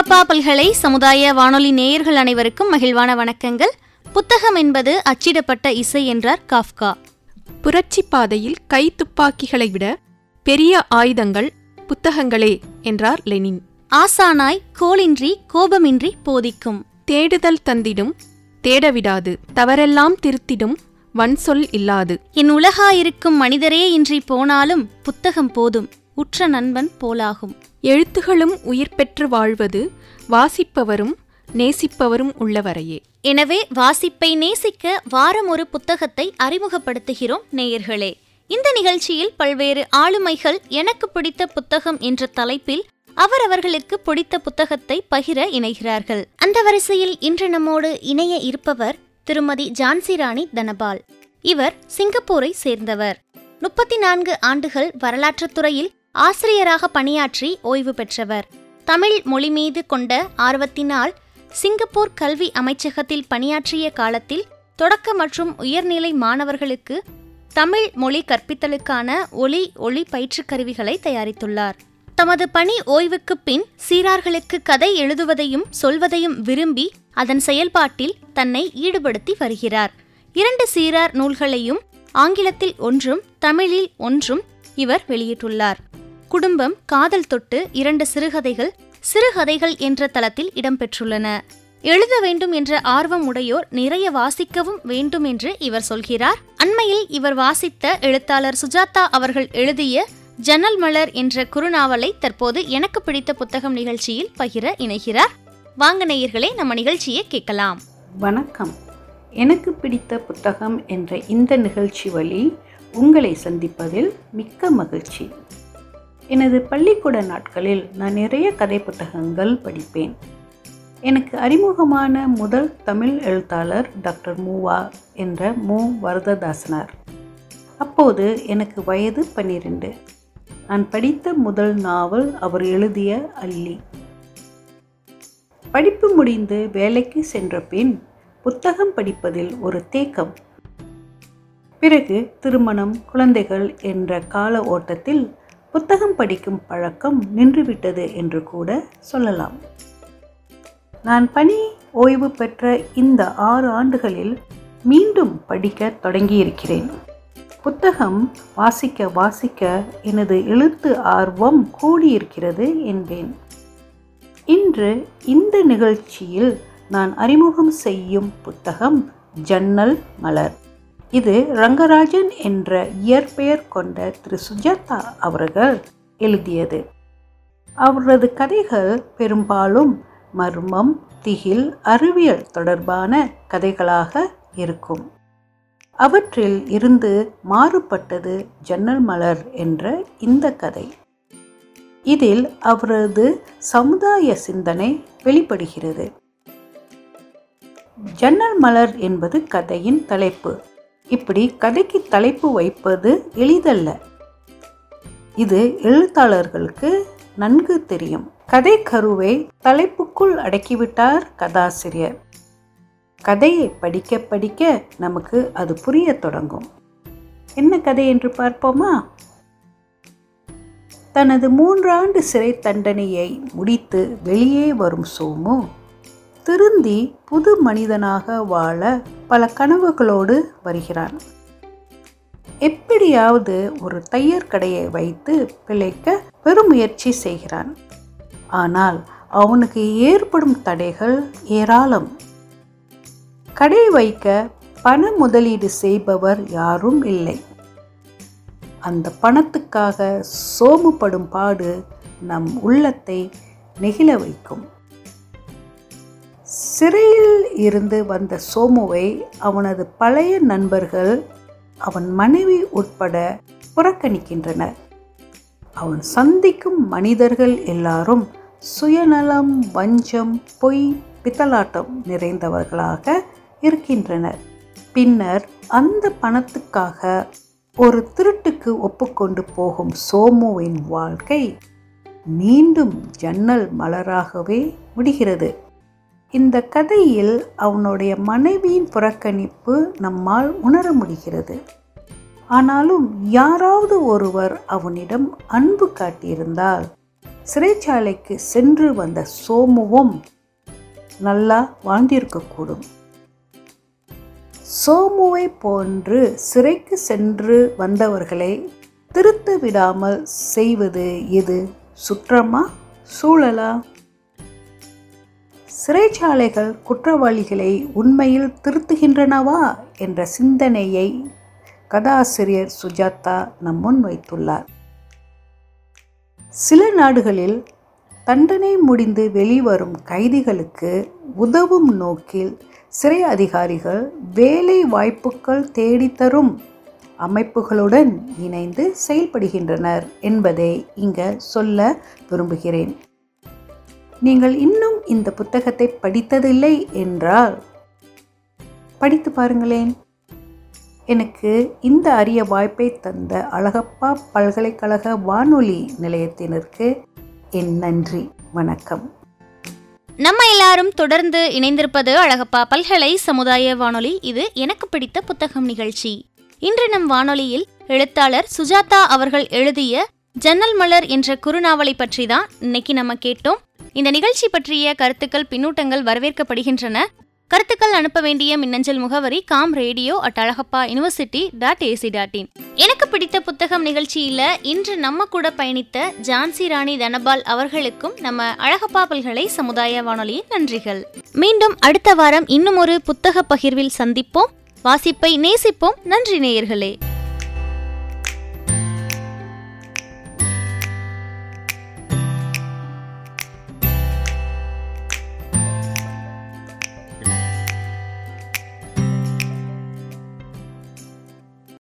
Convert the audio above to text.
அழகப்பா பல்கலை சமுதாய வானொலி நேயர்கள் அனைவருக்கும் மகிழ்வான வணக்கங்கள். புத்தகம் என்பது அச்சிடப்பட்ட இசை என்றார் காஃப்கா. புரட்சி பாதையில் கை துப்பாக்கிகளை விட பெரிய ஆயுதங்கள் புத்தகங்களே என்றார் லெனின். ஆசானாய் கோலின்றி கோபமின்றி போதிக்கும். தேடுதல் தந்திடும் தேடவிடாது தவறெல்லாம் திருத்திடும் வன்சொல் இல்லாது. என் உலகாயிருக்கும் மனிதரே இன்றி போனாலும் புத்தகம் போதும். உற்ற நண்பன் போலாகும். எழுத்துகளும் உயிர் பெற்று வாழ்வது வாசிப்பவரும் நேசிப்பவரும் உள்ளவரையே. எனவே வாசிப்பை நேசிக்க வாரம் ஒரு புத்தகத்தை அறிமுகப்படுத்துகிறோம் நேயர்களே. இந்த நிகழ்ச்சியில் பல்வேறு ஆளுமைகள் எனக்கு பிடித்த புத்தகம் என்ற தலைப்பில் அவரவர்களுக்கு பிடித்த புத்தகத்தை பகிர இணைகிறார்கள். அந்த வரிசையில் இன்று நம்மோடு இணைய இருப்பவர் திருமதி ஜான்சிராணி தனபால். இவர் சிங்கப்பூரை சேர்ந்தவர். முப்பத்தி நான்கு ஆண்டுகள் வரலாற்றுத் துறையில் ஆசிரியராக பணியாற்றி ஓய்வு பெற்றவர். தமிழ் மொழி மீது கொண்ட ஆர்வத்தினால் சிங்கப்பூர் கல்வி அமைச்சகத்தில் பணியாற்றிய காலத்தில் தொடக்க மற்றும் உயர்நிலை மாணவர்களுக்கு தமிழ் மொழி கற்பித்தலுக்கான ஒலி ஒளி பயிற்றுக் கருவிகளை தயாரித்துள்ளார். தமது பணி ஓய்வுக்கு பின் சீரார்களுக்கு கதை எழுதுவதையும் சொல்வதையும் விரும்பி அதன் செயல்பாட்டில் தன்னை ஈடுபடுத்தி வருகிறார். இரண்டு சீரார் நூல்களையும் ஆங்கிலத்தில் ஒன்றும் தமிழில் ஒன்றும் இவர் வெளியிட்டுள்ளார். குடும்பம் காதல் தொட்டு இரண்டு சிறுகதைகள் சிறுகதைகள் என்ற தளத்தில் இடம்பெற்றுள்ளன. எழுத வேண்டும் என்ற ஆர்வம் உடையோர் நிறைய வாசிக்கவும் வேண்டும் என்று இவர் சொல்கிறார். அண்மையில் இவர் வாசித்த எழுத்தாளர் சுஜாதா அவர்கள் எழுதிய ஜன்னல் மலர் என்ற குறுநாவலை தற்போது எனக்கு பிடித்த புத்தகம் நிகழ்ச்சியில் பகிர இணைகிறார். வாங்க நேயர்களே நம்ம நிகழ்ச்சியை கேட்கலாம். வணக்கம். எனக்கு பிடித்த புத்தகம் என்ற இந்த நிகழ்ச்சி வழி உங்களை சந்திப்பதில் மிக்க மகிழ்ச்சி. எனது பள்ளிக்கூட நாட்களில் நான் நிறைய கதை புத்தகங்கள் படிப்பேன். எனக்கு அறிமுகமான முதல் தமிழ் எழுத்தாளர் டாக்டர் மூவா என்ற மு. வரததாசனார். அப்போது எனக்கு வயது பன்னிரெண்டு. நான் படித்த முதல் நாவல் அவர் எழுதிய அல்லி. படிப்பு முடிந்து வேலைக்கு சென்ற பின் புத்தகம் படிப்பதில் ஒரு தேக்கம். பிறகு திருமணம் குழந்தைகள் என்ற கால ஓட்டத்தில் புத்தகம் படிக்கும் பழக்கம் நின்றுவிட்டது என்று கூட சொல்லலாம். நான் பணி ஓய்வு பெற்ற இந்த ஆறு ஆண்டுகளில் மீண்டும் படிக்க தொடங்கியிருக்கிறேன். புத்தகம் வாசிக்க வாசிக்க எனது எழுத்து ஆர்வம் கூடியிருக்கிறது என்பேன். இன்று இந்த நிகழ்ச்சியில் நான் அறிமுகம் செய்யும் புத்தகம் ஜன்னல் மலர். இது ரங்கராஜன் என்ற இயற்பெயர் கொண்ட திரு சுஜாதா அவர்கள் எழுதியது. அவரது கதைகள் பெரும்பாலும் மர்மம் திகில் அறிவியல் தொடர்பான கதைகளாக இருக்கும். அவற்றில் இருந்து மாறுபட்டது ஜன்னல் மலர் என்ற இந்த கதை. இதில் அவரது சமுதாய சிந்தனை வெளிப்படுகிறது. ஜன்னல் மலர் என்பது கதையின் தலைப்பு. இப்படி கதைக்கு தலைப்பு வைப்பது எளிதல்ல. இது எழுத்தாளர்களுக்கு நன்கு தெரியும். கதை கருவை தலைப்புக்குள் அடக்கிவிட்டார் கதாசிரியர். கதையை படிக்க படிக்க நமக்கு அது புரிய தொடங்கும். என்ன கதை என்று பார்ப்போமா? தனது மூன்றாண்டு சிறை தண்டனையை முடித்து வெளியே வரும் சோமு திருந்தி புது மனிதனாக வாழ பல கனவுகளோடு வருகிறான். எப்படியாவது ஒரு தையர் கடையை வைத்து பிழைக்க பெருமுயற்சி செய்கிறான். ஆனால் அவனுக்கு ஏற்படும் தடைகள் ஏராளம். கடை வைக்க பண முதலீடு செய்பவர் யாரும் இல்லை. அந்த பணத்துக்காக சோமுப்படும் பாடு நம் உள்ளத்தை நெகிழ வைக்கும். சிறையில் இருந்து வந்த சோமுவை அவனது பழைய நண்பர்கள் அவன் மனைவி உட்பட புறக்கணிக்கின்றனர். அவன் சந்திக்கும் மனிதர்கள் எல்லாரும் சுயநலம் வஞ்சம் பொய் பித்தலாட்டம் நிறைந்தவர்களாக இருக்கின்றனர். பின்னர் அந்த பணத்துக்காக ஒரு திருட்டுக்கு ஒப்புக்கொண்டு போகும் சோமுவின் வாழ்க்கை மீண்டும் ஜன்னல் மலராகவே முடிகிறது இந்த கதையில் அவனுடைய மனைவியின் புறக்கணிப்பு நம்மால் உணர முடிகிறது. ஆனாலும் யாராவது ஒருவர் அவனிடம் அன்பு காட்டியிருந்தால் சிறைச்சாலைக்கு சென்று வந்த சோமுவும் நல்லா வாழ்ந்திருக்கக்கூடும். சோமுவை போன்று சிறைக்கு சென்று வந்தவர்களை திருத்த விடாமல் செய்வது எது? சுற்றமா? சூழலா? சிறைச்சாலைகள் குற்றவாளிகளை உண்மையில் திருத்துகின்றனவா என்ற சிந்தனையை கதாசிரியர் சுஜாதா நம் முன் வைத்துள்ளார். சில நாடுகளில் தண்டனை முடிந்து வெளிவரும் கைதிகளுக்கு உதவும் நோக்கில் சிறை அதிகாரிகள் வேலை வாய்ப்புகள் தேடித்தரும் அமைப்புகளுடன் இணைந்து செயல்படுகின்றனர் என்பதை இங்கே சொல்ல விரும்புகிறேன். நீங்கள் இன்னும் இந்த புத்தகத்தை படித்ததில்லை என்றால் படித்து பாருங்களேன். எனக்கு இந்த அரிய வாய்ப்பை தந்த அழகப்பா பல்கலைக்கழக வானொலி நிலையத்தினருக்கு என் நன்றி வணக்கம். நம்ம எல்லாரும் தொடர்ந்து இணைந்திருப்பது அழகப்பா பல்கலை சமுதாய வானொலி. இது எனக்கு பிடித்த புத்தகம் நிகழ்ச்சி. இன்று நம் வானொலியில் எழுத்தாளர் சுஜாதா அவர்கள் எழுதிய ஜன்னல் மலர் என்ற குறுநாவலை பற்றி தான் இன்னைக்கு நம்ம கேட்டோம். இந்த நிகழ்ச்சி பற்றிய கருத்துக்கள் பின்னூட்டங்கள் வரவேற்கப்படுகின்றன. கருத்துக்கள் அனுப்ப வேண்டிய மின்னஞ்சல் முகவரி com radio at Alagappa university dot AC dot in. எனக்கு பிடித்த புத்தகம் நிகழ்ச்சியில் இன்று நம்ம கூட பயணித்த ஜான்சி ராணி தனபால் அவர்களுக்கும் நம்ம அழகப்பா பல்கலை சமுதாய வானொலியின் நன்றிகள். மீண்டும் அடுத்த வாரம் இன்னும் ஒரு புத்தக பகிர்வில் சந்திப்போம். வாசிப்பை நேசிப்போம். நன்றி நேயர்களே.